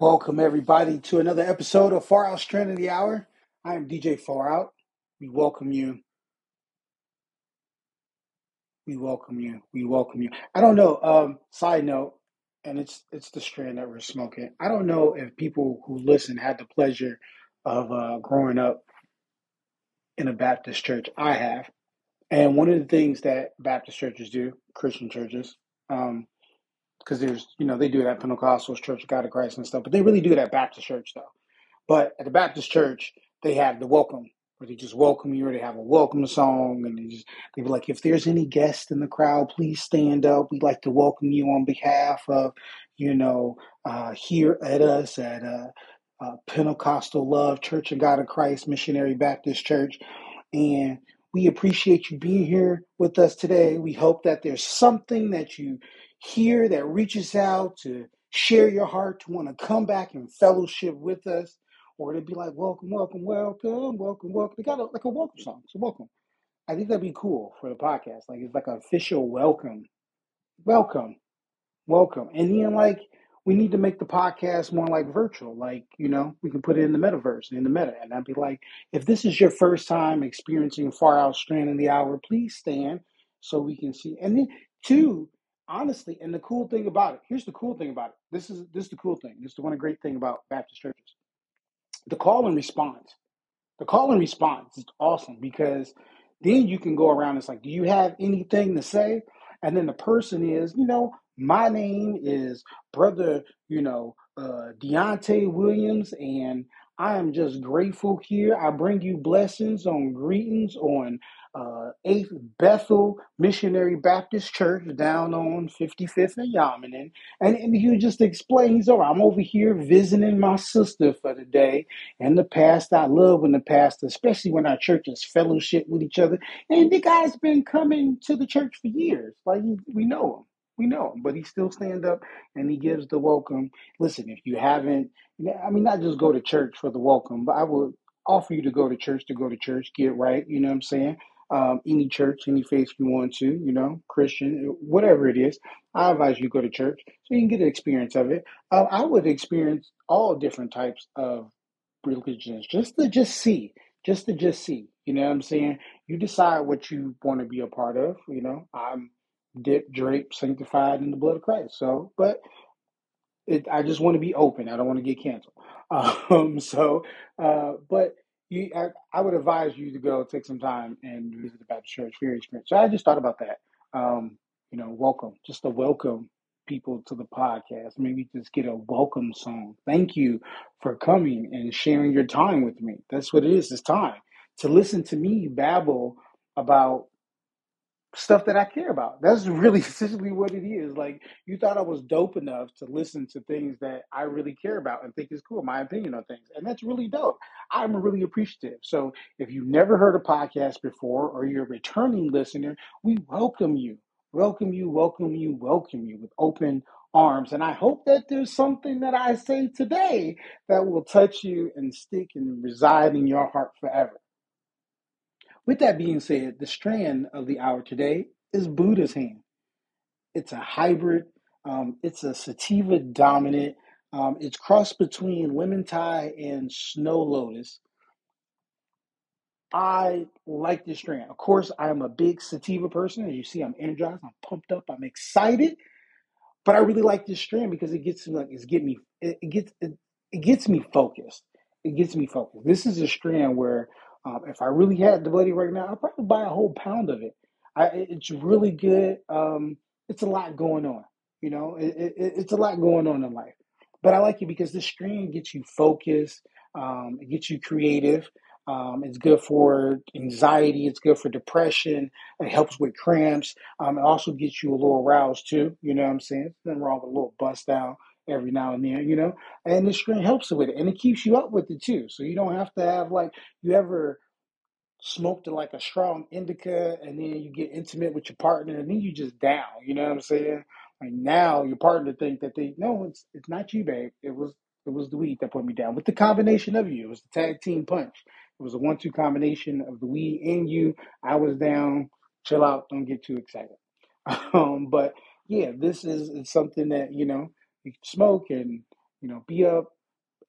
Welcome everybody to another episode of Far Out Strand of the Hour. I am DJ Far Out. We welcome you. We welcome you. We welcome you. I don't know. Um, side note, and it's it's the strand that we're smoking. I don't know if people who listen had the pleasure of uh, growing up in a Baptist church. I have, and one of the things that Baptist churches do, Christian churches, um, because there's you know they do it at Pentecostals, Church of God of Christ and stuff, but they really do it at Baptist church though. But at the Baptist church, they have the welcome, where they just welcome you, or they have a welcome song, and they just they be like, if there's any guest in the crowd, please stand up. We'd like to welcome you on behalf of, you know, uh, here at us at uh, uh, Pentecostal Love Church of God of Christ Missionary Baptist Church, and we appreciate you being here with us today. We hope that there's something that you hear that reaches out to share your heart, to want to come back and fellowship with us or they'd be like, "Welcome, welcome, welcome, welcome, welcome." They got a, like a welcome song, so welcome. I think that'd be cool for the podcast. Like it's like an official welcome, welcome, welcome. And then like we need to make the podcast more like virtual. Like you know, we can put it in the metaverse in the meta, and I'd be like, if this is your first time experiencing Far Out Strand in the Hour, please stand so we can see. And then two. Honestly, and the cool thing about it, here's the cool thing about it. This is this is the cool thing. This is the one great thing about Baptist churches. The call and response the call and response is awesome because then you can go around it's like, do you have anything to say? And then the person is, you know, my name is brother, you know, uh, Deontay Williams, and I am just grateful here. I bring you blessings on greetings on uh, 8th Bethel Missionary Baptist Church down on 55th and Yamanin. And, and he just explains, right, I'm over here visiting my sister for the day and the pastor. I love when the pastor, especially when our churches fellowship with each other. And the guy's been coming to the church for years. Like we know him. We know him, but he still stand up and he gives the welcome. Listen, if you haven't, I mean, not just go to church for the welcome, but I would offer you to go to church to go to church, get right. You know what I'm saying? Um, any church, any faith you want to, you know, Christian, whatever it is. I advise you go to church so you can get an experience of it. Uh, I would experience all different types of religions just to just see, just to just see. You know what I'm saying? You decide what you want to be a part of. You know, I'm dipped, draped, sanctified in the blood of Christ. So, but it, I just want to be open. I don't want to get canceled. Um, so, uh, but you, I, I would advise you to go take some time and visit the Baptist Church for your experience. So I just thought about that. Um, you know, welcome, just to welcome people to the podcast. Maybe just get a welcome song. Thank you for coming and sharing your time with me. That's what it is. It's time to listen to me babble about stuff that I care about. That's really essentially what it is. Like you thought I was dope enough to listen to things that I really care about and think is cool, my opinion on things. And that's really dope. I'm really appreciative. So if you've never heard a podcast before or you're a returning listener, we welcome you. Welcome you, welcome you, welcome you with open arms. And I hope that there's something that I say today that will touch you and stick and reside in your heart forever. With that being said, the strand of the hour today is Buddha's hand. It's a hybrid, um, it's a sativa dominant, um, it's crossed between lemon Thai and snow lotus. I like this strand. Of course, I am a big sativa person. As you see, I'm energized, I'm pumped up, I'm excited. But I really like this strand because it gets like it's getting me it, it gets it, it gets me focused. It gets me focused. This is a strand where um, if I really had the buddy right now, I'd probably buy a whole pound of it. I, it's really good. Um, it's a lot going on. You know, it, it, it's a lot going on in life. But I like it because the strand gets you focused. Um, it gets you creative. Um, it's good for anxiety. It's good for depression. It helps with cramps. Um, it also gets you a little aroused too. You know what I'm saying? Nothing wrong with a little bust down every now and then, you know? And the string helps with it. And it keeps you up with it too. So you don't have to have like, you ever smoked like a strong indica and then you get intimate with your partner and then you just down. You know what I'm saying? Like now your partner think that they, no, it's, it's not you, babe. It was, it was the weed that put me down with the combination of you. It was the tag team punch. It was a one-two combination of the weed and you. I was down. Chill out. Don't get too excited. Um, but yeah, this is it's something that you know you can smoke and You know, be up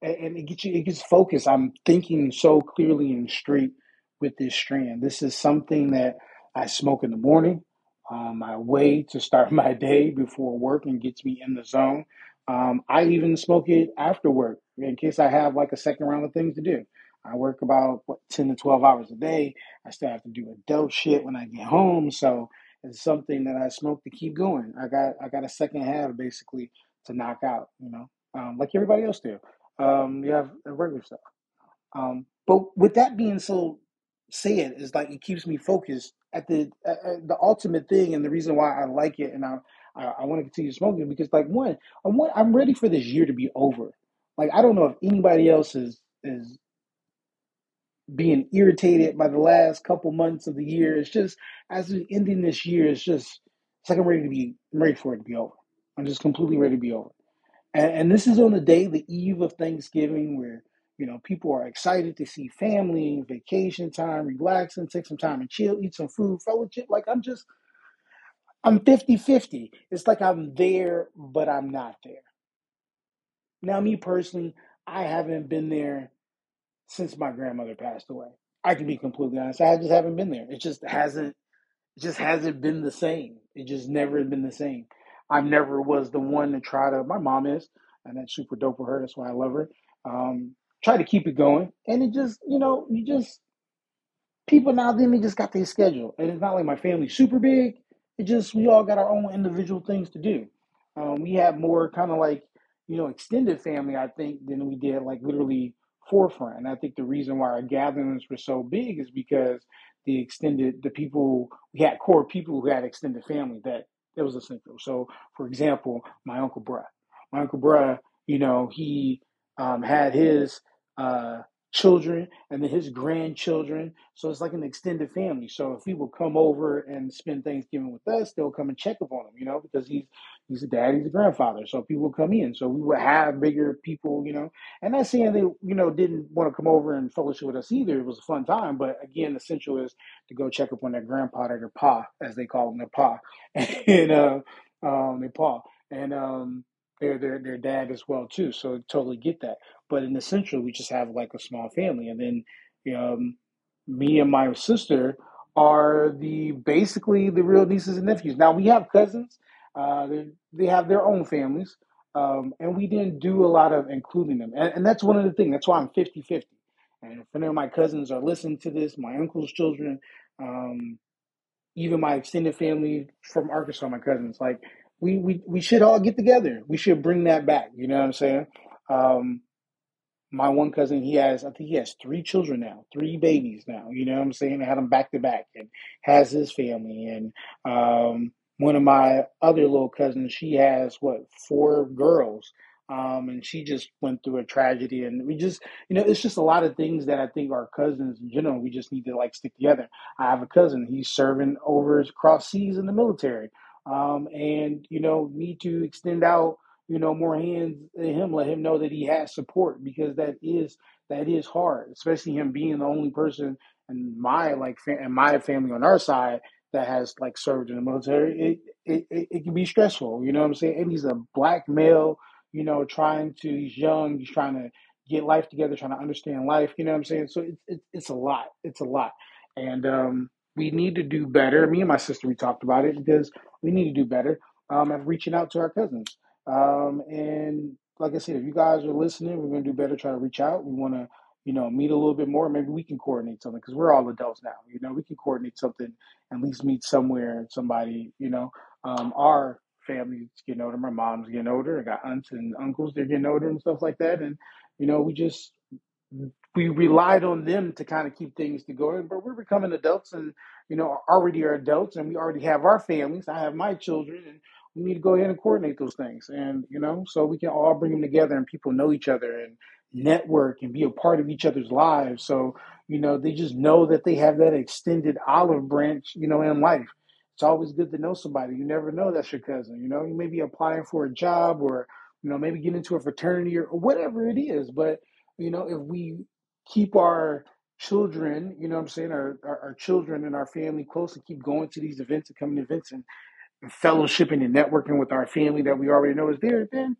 and, and it gets you it gets focused. I'm thinking so clearly and straight with this strand. This is something that I smoke in the morning, um, my way to start my day before work and gets me in the zone. Um, I even smoke it after work in case I have like a second round of things to do. I work about what ten to twelve hours a day. I still have to do adult shit when I get home, so it's something that I smoke to keep going. I got I got a second half basically to knock out, you know, um, like everybody else do. Um, you have regular stuff. Um, but with that being so said, is like it keeps me focused at the at, the ultimate thing, and the reason why I like it, and I I, I want to continue smoking because like one, I'm one, I'm ready for this year to be over. Like I don't know if anybody else is is being irritated by the last couple months of the year. It's just as we ending this year, it's just it's like I'm ready to be I'm ready for it to be over. I'm just completely ready to be over. And, and this is on the day, the eve of Thanksgiving, where you know people are excited to see family, vacation time, relax and take some time and chill, eat some food, fellowship. Like I'm just, I'm fifty-fifty. It's like I'm there, but I'm not there. Now, me personally, I haven't been there since my grandmother passed away. I can be completely honest. I just haven't been there. It just hasn't it just hasn't been the same. It just never been the same. I never was the one to try to. My mom is, and that's super dope for her. That's why I love her. Um, try to keep it going, and it just, you know, you just people now then they just got their schedule, and it's not like my family's super big. It just we all got our own individual things to do. Um, we have more kind of like you know extended family, I think, than we did like literally forefront. And I think the reason why our gatherings were so big is because the extended the people we had core people who had extended family that that was essential. So, for example, my uncle Brad. my uncle Brad, you know, he um, had his uh, children and then his grandchildren. So it's like an extended family. So if would come over and spend Thanksgiving with us, they'll come and check up on him, you know, because he's he's a dad, he's a grandfather. So people come in. So we would have bigger people, you know. And not saying they, you know, didn't want to come over and fellowship with us either. It was a fun time. But again, the essential is to go check up on their grandpa or their pa, as they call them, their pa. And uh um their pa. And um their their their dad as well too. So totally get that. But in the central, we just have like a small family, and then um, me and my sister are the basically the real nieces and nephews. Now we have cousins; uh, they have their own families, um, and we didn't do a lot of including them. And, and that's one of the things. That's why I'm fifty-fifty. And if any of my cousins are listening to this, my uncle's children, um, even my extended family from Arkansas, my cousins, like we, we we should all get together. We should bring that back. You know what I'm saying? Um, my one cousin, he has, I think he has three children now, three babies now. You know what I'm saying? I had them back to back and has his family. And um, one of my other little cousins, she has what, four girls. Um, and she just went through a tragedy. And we just, you know, it's just a lot of things that I think our cousins in general, we just need to like stick together. I have a cousin, he's serving over across seas in the military. Um, and, you know, need to extend out you know, more hands in him, let him know that he has support because that is that is hard, especially him being the only person in my like and my family on our side that has like served in the military. It, it it it can be stressful, you know what I'm saying? And he's a black male, you know, trying to he's young, he's trying to get life together, trying to understand life, you know what I'm saying? So it's it's it's a lot. It's a lot. And um we need to do better. Me and my sister we talked about it because we need to do better um at reaching out to our cousins um, and like I said, if you guys are listening, we're going to do better. Try to reach out. We want to, you know, meet a little bit more. Maybe we can coordinate something because we're all adults now. You know, we can coordinate something at least meet somewhere. Somebody, you know, um, our families getting older. My mom's getting older. I got aunts and uncles. They're getting older and stuff like that. And you know, we just we relied on them to kind of keep things to going. But we're becoming adults, and you know, already are adults, and we already have our families. I have my children, and we need to go ahead and coordinate those things. And you know so we can all bring them together and people know each other and network and be a part of each other's lives. So you know they just know that they have that extended olive branch you know in life. It's always good to know somebody. You never know that's your cousin. You know you may be applying for a job or you know maybe get into a fraternity or, whatever it is. But you know if we keep our children you know what i'm saying our, our, our children and our family close and keep going to these events and coming to events and fellowshipping and networking with our family that we already know is there, then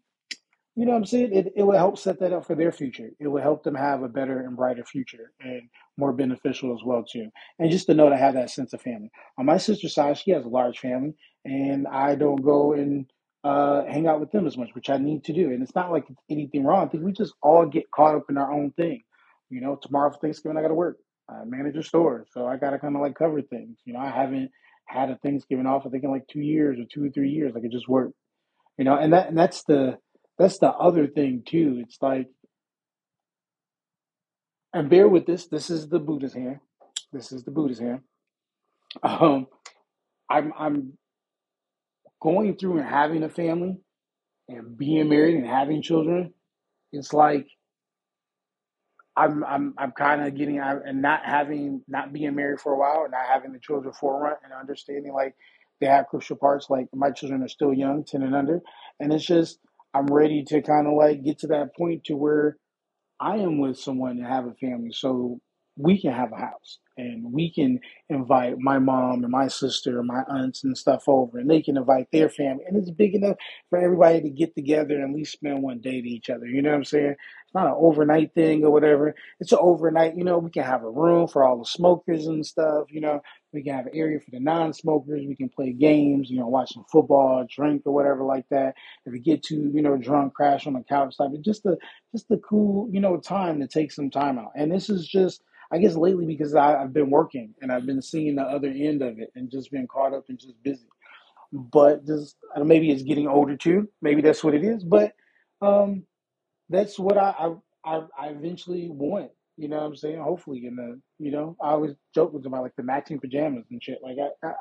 you know what I'm saying? It, it will help set that up for their future. It will help them have a better and brighter future and more beneficial as well too. And just to know to have that sense of family. On my sister's side, she has a large family, and I don't go and uh, hang out with them as much, which I need to do. And it's not like anything wrong. I think we just all get caught up in our own thing. You know, tomorrow for Thanksgiving, I got to work. I manage a store, so I got to kind of like cover things. You know, I haven't had a Thanksgiving off. I think in like two years or two or three years. Like it just worked you know and that and that's the that's the other thing too it's like and bear with this this is the buddha's hand this is the buddha's hand um i'm i'm going through and having a family and being married and having children it's like i'm i'm i'm kind of getting and not having not being married for a while and not having the children forefront and understanding like they have crucial parts like my children are still young 10 and under and it's just i'm ready to kind of like get to that point to where I am with someone and have a family, so we can have a house and we can invite my mom and my sister and my aunts and stuff over, and they can invite their family, and it's big enough for everybody to get together and at least spend one day to each other. You know what I'm saying? It's not an overnight thing or whatever. It's an overnight. You know, we can have a room for all the smokers and stuff. You know, we can have an area for the non-smokers. We can play games. You know, watch some football, drink or whatever like that. If we get too, you know, drunk, crash on the couch, type. of Just the just the cool, you know, time to take some time out. And this is just, I guess, lately because I, I've been working and I've been seeing the other end of it and just been caught up and just busy. But just maybe it's getting older too. Maybe that's what it is. But um, that's what I, I I eventually want. You know what I'm saying? Hopefully, in the you know, I always joke with them about like the matching pajamas and shit. Like I, I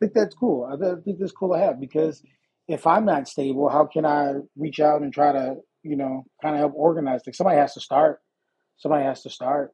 think that's cool. I think that's cool to have because if I'm not stable, how can I reach out and try to you know kind of help organize things? Somebody has to start. Somebody has to start.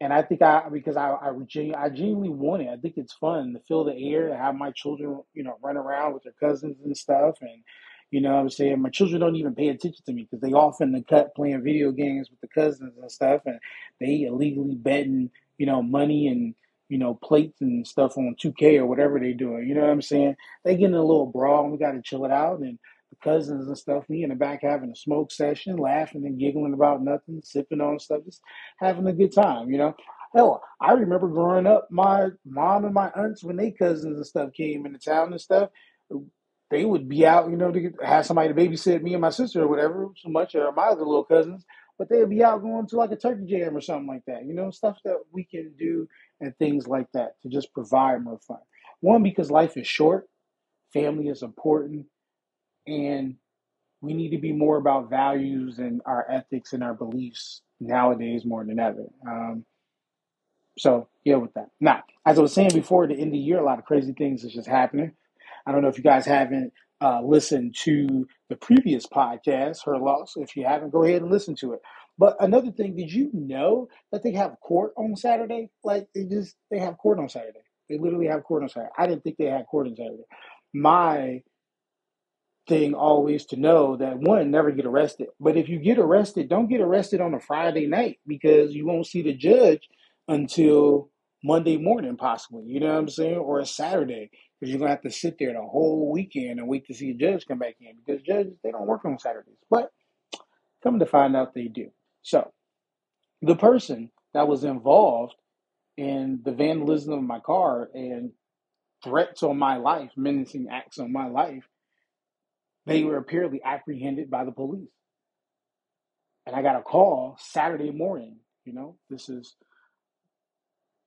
And I think I because I I, genu- I genuinely want it. I think it's fun to feel the air, to have my children, you know, run around with their cousins and stuff, and you know I'm saying? My children don't even pay attention to me because they off in the cut playing video games with the cousins and stuff, and they illegally betting, you know, money and you know plates and stuff on 2K or whatever they're doing. You know what I'm saying? They getting a little brawl, and we got to chill it out. And cousins and stuff, me in the back having a smoke session, laughing and giggling about nothing, sipping on stuff, just having a good time. You know. Hell, I remember growing up, my mom and my aunts when they cousins and stuff came into town and stuff they would be out, you know, to have somebody to babysit me and my sister or whatever, so much, or my other little cousins. But they'd be out going to like a turkey jam or something like that, you know, stuff that we can do and things like that to just provide more fun. One, because life is short, family is important, and we need to be more about values and our ethics and our beliefs nowadays more than ever. Um, so, yeah, with that. Now, as I was saying before, the end of the year, a lot of crazy things is just happening. I don't know if you guys haven't uh, listened to the previous podcast, Her Loss. If you haven't, go ahead and listen to it. But another thing, did you know that they have court on Saturday? Like they just they have court on Saturday. They literally have court on Saturday. I didn't think they had court on Saturday. My thing always to know that one, never get arrested. But if you get arrested, don't get arrested on a Friday night because you won't see the judge until Monday morning, possibly. You know what I'm saying? Or a Saturday because you're gonna have to sit there the whole weekend and wait to see a judge come back in because judges they don't work on Saturdays. But come to find out they do. So the person that was involved in the vandalism of my car and threats on my life, menacing acts on my life, they were apparently apprehended by the police. And I got a call Saturday morning. You know, this is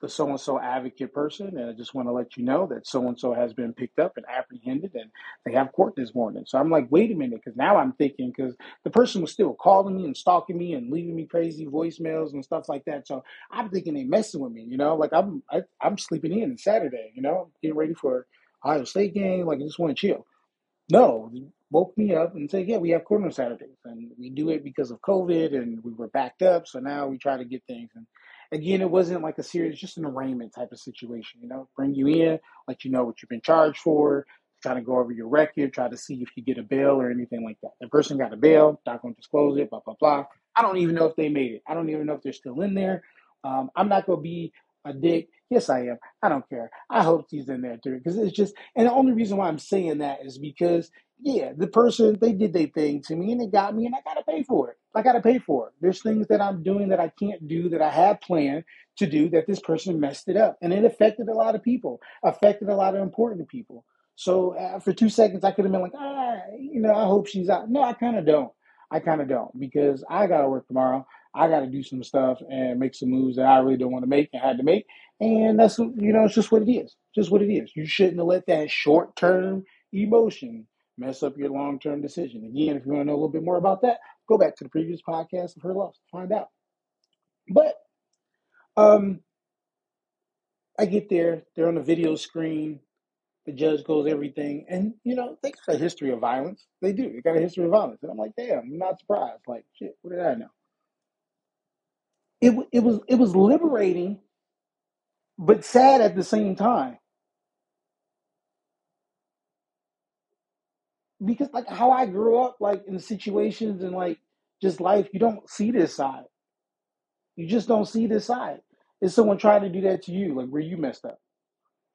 the so and so advocate person, and I just want to let you know that so and so has been picked up and apprehended, and they have court this morning. So I'm like, wait a minute, because now I'm thinking, because the person was still calling me and stalking me and leaving me crazy voicemails and stuff like that. So I'm thinking they messing with me, you know, like I'm I, am i am sleeping in Saturday, you know, getting ready for Ohio State game, like I just want to chill. No, woke me up and said, yeah, we have court on Saturdays, and we do it because of COVID, and we were backed up, so now we try to get things and again, it wasn't like a serious, just an arraignment type of situation. You know, bring you in, let you know what you've been charged for, try to go over your record, try to see if you get a bail or anything like that. The person got a bail, not going to disclose it, blah blah blah. I don't even know if they made it. I don't even know if they're still in there. Um, I'm not going to be a dick. Yes, I am. I don't care. I hope he's in there too, because it's just. And the only reason why I'm saying that is because yeah, the person they did their thing to me and they got me and I gotta pay for it. I gotta pay for it. There's things that I'm doing that I can't do that I had planned to do that this person messed it up. And it affected a lot of people, affected a lot of important people. So uh, for two seconds I could have been like, ah, you know, I hope she's out. No, I kind of don't. I kind of don't because I gotta work tomorrow. I gotta do some stuff and make some moves that I really don't want to make and had to make. And that's you know, it's just what it is. Just what it is. You shouldn't let that short term emotion mess up your long term decision. Again, if you want to know a little bit more about that, go back to the previous podcast of Her Loss find out. But um, I get there, they're on the video screen. The judge goes everything, and you know they got a history of violence. They do. They got a history of violence, and I'm like, damn, I'm not surprised. Like, shit, what did I know? It it was it was liberating, but sad at the same time because like how I grew up, like in situations and like just life, you don't see this side. You just don't see this side. Is someone trying to do that to you, like where you messed up?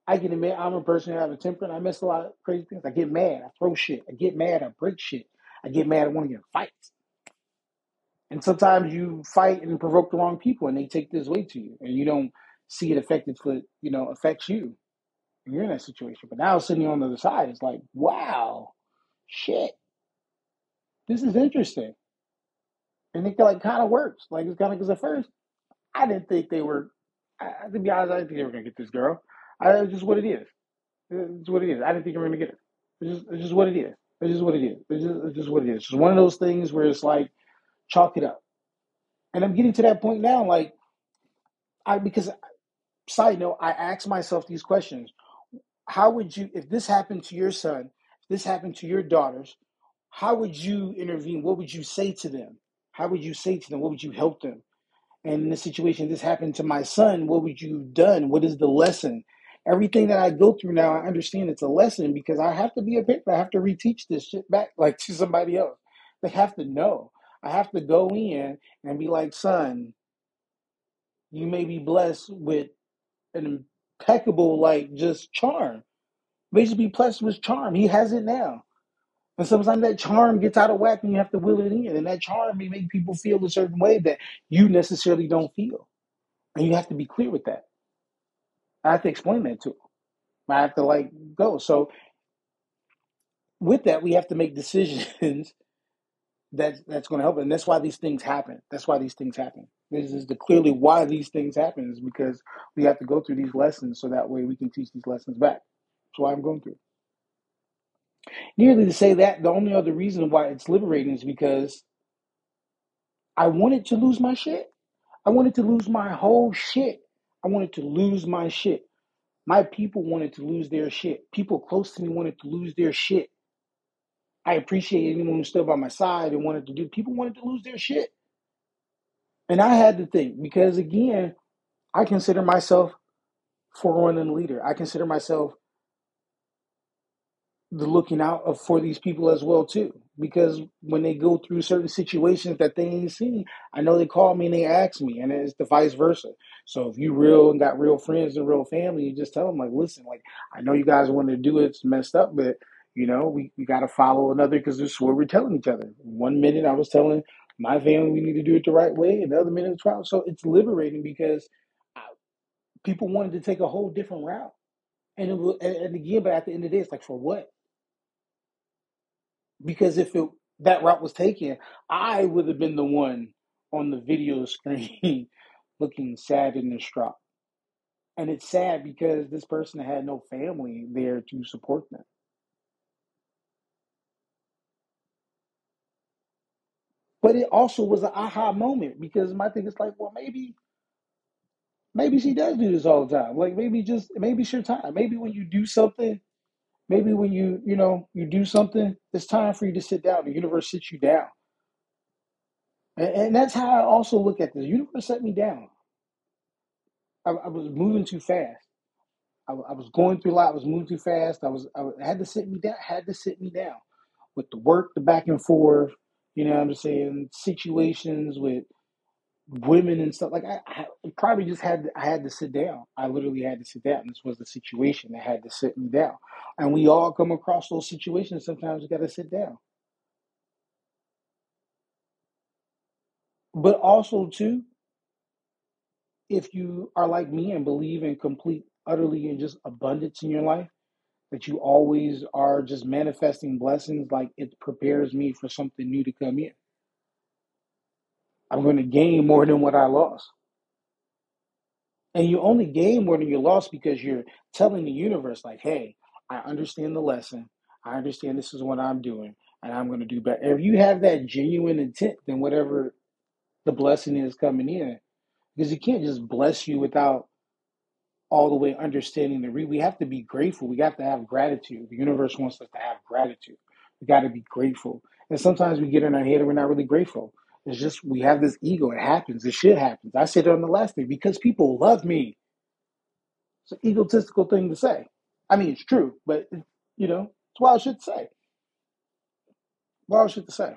I can admit I'm a person who have a temper and I miss a lot of crazy things. I get mad, I throw shit, I get mad, I break shit, I get mad, I want to get fights. And sometimes you fight and provoke the wrong people and they take this way to you and you don't see it affected for you know, affects you. And you're in that situation. But now sitting on the other side, it's like, wow, shit. This is interesting. And it like kind of works. Like it's kind of because at first I didn't think they were. I, to be honest, I didn't think they were gonna get this girl. I, it's just what it is. It's what it is. I didn't think they were gonna get it. It's just, it's just what it is. It's just what it is. It's just, it's just what it is. It's just one of those things where it's like chalk it up. And I'm getting to that point now, like I because side note, I ask myself these questions. How would you if this happened to your son, if this happened to your daughters, how would you intervene? What would you say to them? How would you say to them? What would you help them? And in this situation, this happened to my son, what would you have done? What is the lesson? Everything that I go through now, I understand it's a lesson because I have to be a parent. I have to reteach this shit back like to somebody else. They have to know. I have to go in and be like, son, you may be blessed with an impeccable, like just charm. May just be blessed with charm. He has it now. And sometimes that charm gets out of whack and you have to will it in. And that charm may make people feel a certain way that you necessarily don't feel. And you have to be clear with that. I have to explain that to them. I have to like go. So with that, we have to make decisions that that's going to help. And that's why these things happen. That's why these things happen. This is the clearly why these things happen is because we have to go through these lessons so that way we can teach these lessons back. That's why I'm going through. Nearly to say that the only other reason why it's liberating is because I wanted to lose my shit. I wanted to lose my whole shit. I wanted to lose my shit. My people wanted to lose their shit. People close to me wanted to lose their shit. I appreciate anyone who stood by my side and wanted to do. People wanted to lose their shit. And I had to think because again, I consider myself forerunning leader. I consider myself the looking out of for these people as well too. Because when they go through certain situations that they ain't seen, I know they call me and they ask me, and it's the vice versa. So if you real and got real friends and real family, you just tell them like, listen, like I know you guys want to do it, it's messed up, but you know we, we got to follow another because this is what we're telling each other. One minute I was telling my family we need to do it the right way, and the other minute it's wrong. So it's liberating because I, people wanted to take a whole different route, and it was, and, and again, but at the end of the day, it's like for what? because if it, that route was taken, I would have been the one on the video screen looking sad and distraught. And it's sad because this person had no family there to support them. But it also was an aha moment because my thing is like, well, maybe, maybe she does do this all the time. Like maybe just maybe it's your time. Maybe when you do something, maybe when you you know you do something, it's time for you to sit down. The universe sits you down. And, and that's how I also look at this. The universe set me down. I, I was moving too fast. I, I, was going through a lot. I was moving too fast. I was I had to sit me down. Had to sit me down with the work, the back and forth. You know what I'm saying? Situations with women and stuff. Like I, I probably just had I had to sit down. I literally had to sit down. This was the situation that had to sit me down. And we all come across those situations. Sometimes you got to sit down. But also too, if you are like me and believe in complete, utterly, and just abundance in your life, that you always are just manifesting blessings, like it prepares me for something new to come in. I'm going to gain more than what I lost. And you only gain more than you lost because you're telling the universe, like, hey, I understand the lesson. I understand this is what I'm doing, and I'm going to do better. If you have that genuine intent, then whatever the blessing is coming in, because you can't just bless you without all the way understanding the read. We have to be grateful. We have to have gratitude. The universe wants us to have gratitude. We got to be grateful. And sometimes we get in our head and we're not really grateful. It's just we have this ego. It happens. It shit happens. I said it on the last day because people love me. It's an egotistical thing to say. I mean, it's true, but you know, it's wild shit to say. Wild shit to say.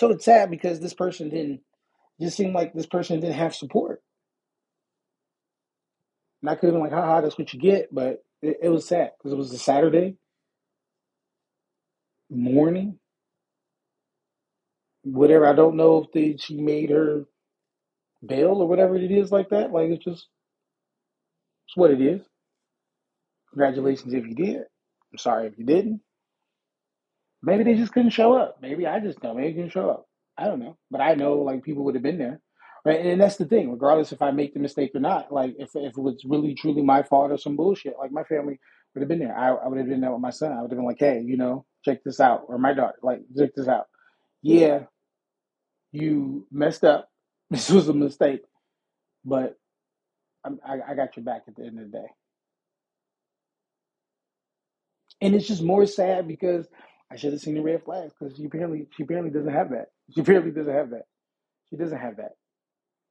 So it's sad because this person didn't. Just seemed like this person didn't have support. And I could have been like, haha, that's what you get. But it, it was sad because it was a Saturday morning, whatever. I don't know if they, she made her bail or whatever it is like that. Like, it's just, it's what it is. Congratulations if you did. I'm sorry if you didn't. Maybe they just couldn't show up. Maybe I just know. Maybe they didn't show up. I don't know. But I know, like, people would have been there. Right. And that's the thing, regardless if I make the mistake or not. Like, if, if it was really, truly my fault or some bullshit, like, my family would have been there. I, I would have been there with my son. I would have been like, hey, you know, check this out. Or my daughter, like, check this out. Yeah, you messed up. This was a mistake, but I, I got your back at the end of the day. And it's just more sad because I should have seen the red flags because she apparently she apparently doesn't have that. She apparently doesn't have that. She doesn't have that.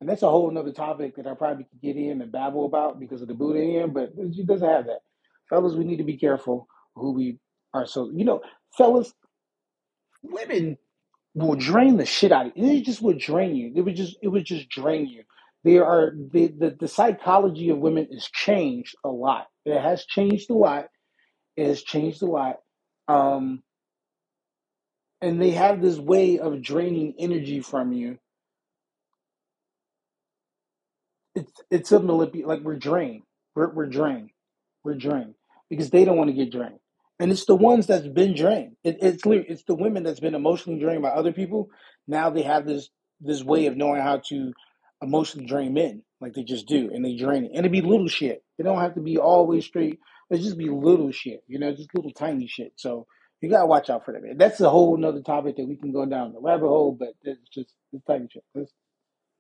And that's a whole another topic that I probably could get in and babble about because of the Buddha in, but she doesn't have that. Fellas, we need to be careful who we are. So, you know, fellas, women will drain the shit out of you. It just would drain you. It would just it would just drain you. There are the, the the psychology of women is changed a lot. It has changed a lot. It has changed a lot. Um, and they have this way of draining energy from you. It's it's a manip- like we're drained. We're we're drained. We're drained because they don't want to get drained. And it's the ones that's been drained. It, it's lit- it's the women that's been emotionally drained by other people. Now they have this this way of knowing how to emotionally drain men, like they just do, and they drain it. And it be little shit. It don't have to be always straight. It just be little shit, you know, just little tiny shit. So you gotta watch out for that. Man. That's a whole nother topic that we can go down the rabbit hole, but it's just it's tiny shit.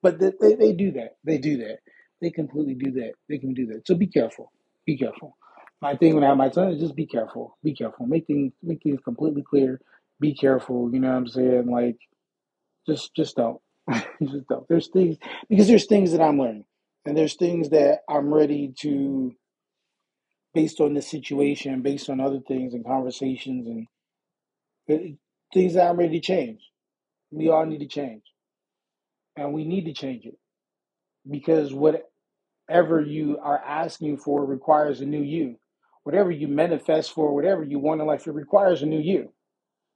But they, they, they do that. They do that. They completely do that. They can do that. So be careful. Be careful. My thing when I have my son is just be careful. Be careful. Make things make things completely clear. Be careful. You know what I'm saying? Like just just don't. just don't. There's things because there's things that I'm learning. And there's things that I'm ready to based on the situation, based on other things and conversations and uh, things that I'm ready to change. We all need to change. And we need to change it. Because whatever you are asking for requires a new you. Whatever you manifest for, whatever you want in life, it requires a new you.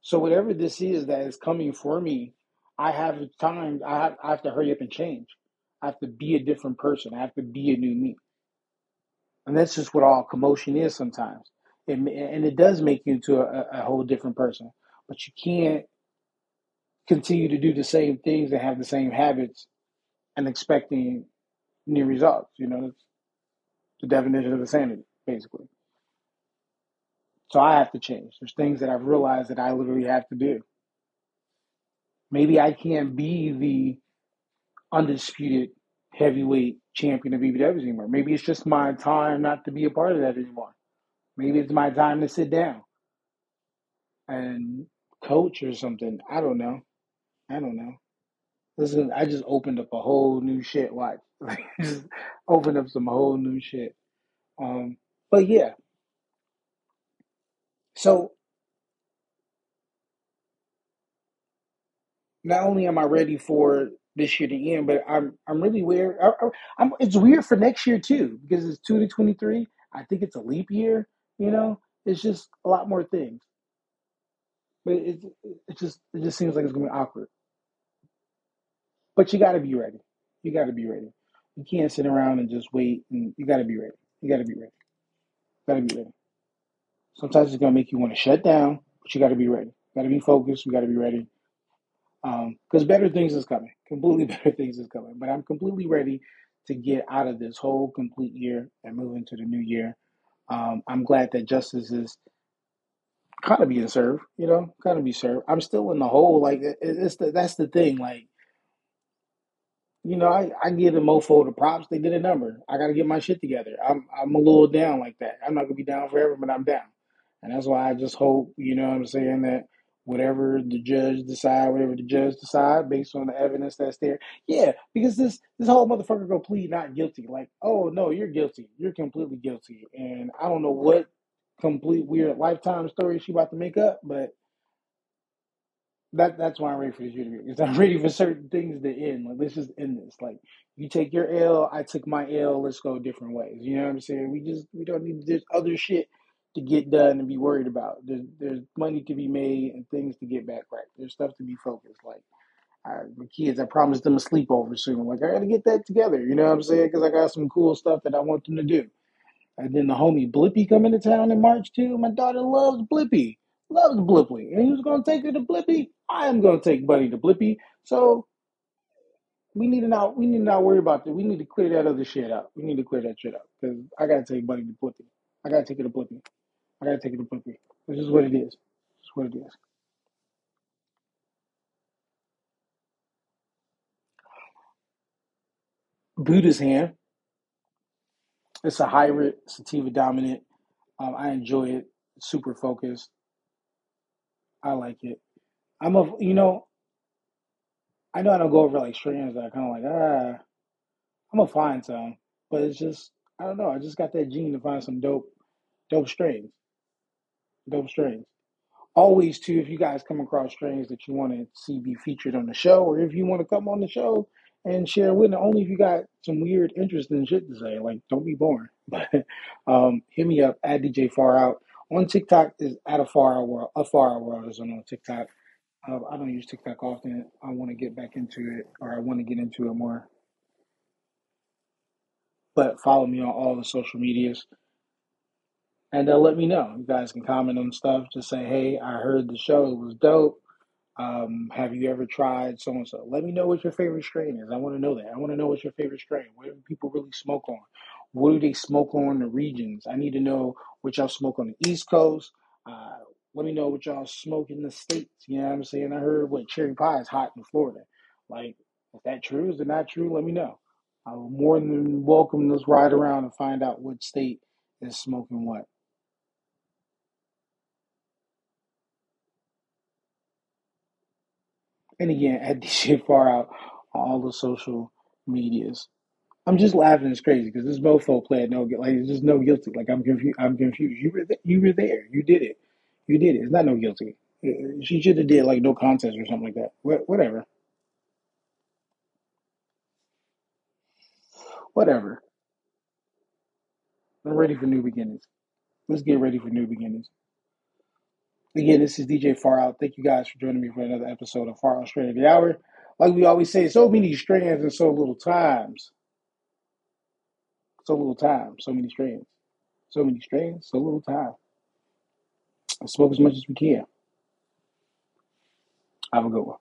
So whatever this is that is coming for me, I have time. I have, I have to hurry up and change. I have to be a different person. I have to be a new me. And that's just what all commotion is sometimes. It, and it does make you into a, a whole different person. But you can't continue to do the same things and have the same habits and expecting new results. You know, it's the definition of insanity, basically. So I have to change. There's things that I've realized that I literally have to do. Maybe I can't be the undisputed heavyweight champion of BBWs anymore. Maybe it's just my time not to be a part of that anymore. Maybe it's my time to sit down and coach or something. I don't know. I don't know. Listen, I just opened up a whole new shit. Watch, like just opened up some whole new shit. Um, but yeah. So not only am I ready for this year to end. But I'm I'm really weird. I, I'm, it's weird for next year too because it's two to twenty three. I think it's a leap year. You know, it's just a lot more things. But it it just it just seems like it's gonna be awkward. But you got to be ready. You got to be ready. You can't sit around and just wait. And you got to be ready. You got to be ready. Got to be ready. Sometimes it's gonna make you want to shut down, but you got to be ready. Got to be focused. You got to be ready. because um, better things is coming. Completely better things is coming. But I'm completely ready to get out of this whole complete year and move into the new year. Um, I'm glad that justice is kind of being served. You know, kind of be served. I'm still in the hole. Like it's the, that's the thing. Like you know, I, I give the mofo the props. They did a number. I got to get my shit together. I'm I'm a little down like that. I'm not gonna be down forever, but I'm down, and that's why I just hope you know what I'm saying that whatever the judge decide, whatever the judge decide, based on the evidence that's there. Yeah, because this this whole motherfucker go plead not guilty. Like, oh no, you're guilty. You're completely guilty, and I don't know what complete weird lifetime story she about to make up, but that that's why I'm ready for this be because I'm ready for certain things to end. Like let's just end this. Like you take your L, I took my L. Let's go different ways. You know what I'm saying? We just we don't need this other shit to get done and be worried about. There's there's money to be made and things to get back right. There's stuff to be focused. Like I, the kids, I promised them a sleepover soon. Like I got to get that together. You know what I'm saying? Because I got some cool stuff that I want them to do. And then the homie Blippi coming to town in March too. My daughter loves Blippi, loves Blippi, and who's gonna take her to Blippi? I am gonna take Buddy to Blippi. So we need to not we need to not worry about that. We need to clear that other shit out. We need to clear that shit out because I gotta take Buddy to Blippi. I gotta take her to Blippi. I gotta take her to Blippi. This is what it is. This is what it is. Buddha's hand. It's a hybrid sativa dominant. Um, I enjoy it. super focused. I like it. I'm a you know I know I don't go over like strings that are kind of like ah I'm gonna find some, but it's just I don't know. I just got that gene to find some dope dope strings, dope strings. Always too, if you guys come across strings that you want to see be featured on the show, or if you want to come on the show and share with it, only if you got some weird, interesting shit to say. Like, don't be boring. But um, hit me up at DJ Far Out on TikTok. Is at a Far Out World. A Far Out World is on TikTok. Uh, I don't use TikTok often. I want to get back into it, or I want to get into it more. But follow me on all the social medias, and uh, let me know. You guys can comment on stuff. Just say, "Hey, I heard the show. It was dope. Um, have you ever tried so and so? Let me know what your favorite strain is. I want to know that. I want to know what's your favorite strain. What do people really smoke on? What do they smoke on the regions? I need to know what y'all smoke on the East Coast. Uh, let me know what y'all smoke in the states. You know what I'm saying? I heard what cherry pie is hot in Florida. Like, is that true? Is it not true? Let me know. I'm more than welcome to ride around and find out what state is smoking what. And again, at DJ Far Out on all the social medias. I'm just laughing. It's crazy because this mofo played no like it's just no guilty. Like I'm confused. I'm confused. You were th- you were there. You did it. You did it. It's not no guilty. Uh, She should have did like no contest or something like that. Wh- Whatever. Whatever. I'm ready for new beginnings. Let's get ready for new beginnings. Again, this is DJ Far Out. Thank you guys for joining me for another episode of Far Out Straight of the Hour. Like we always say, so many strands in so little times. So little time. So many strands. So many strands. So little time. Smoke as much as we can. Have a good one.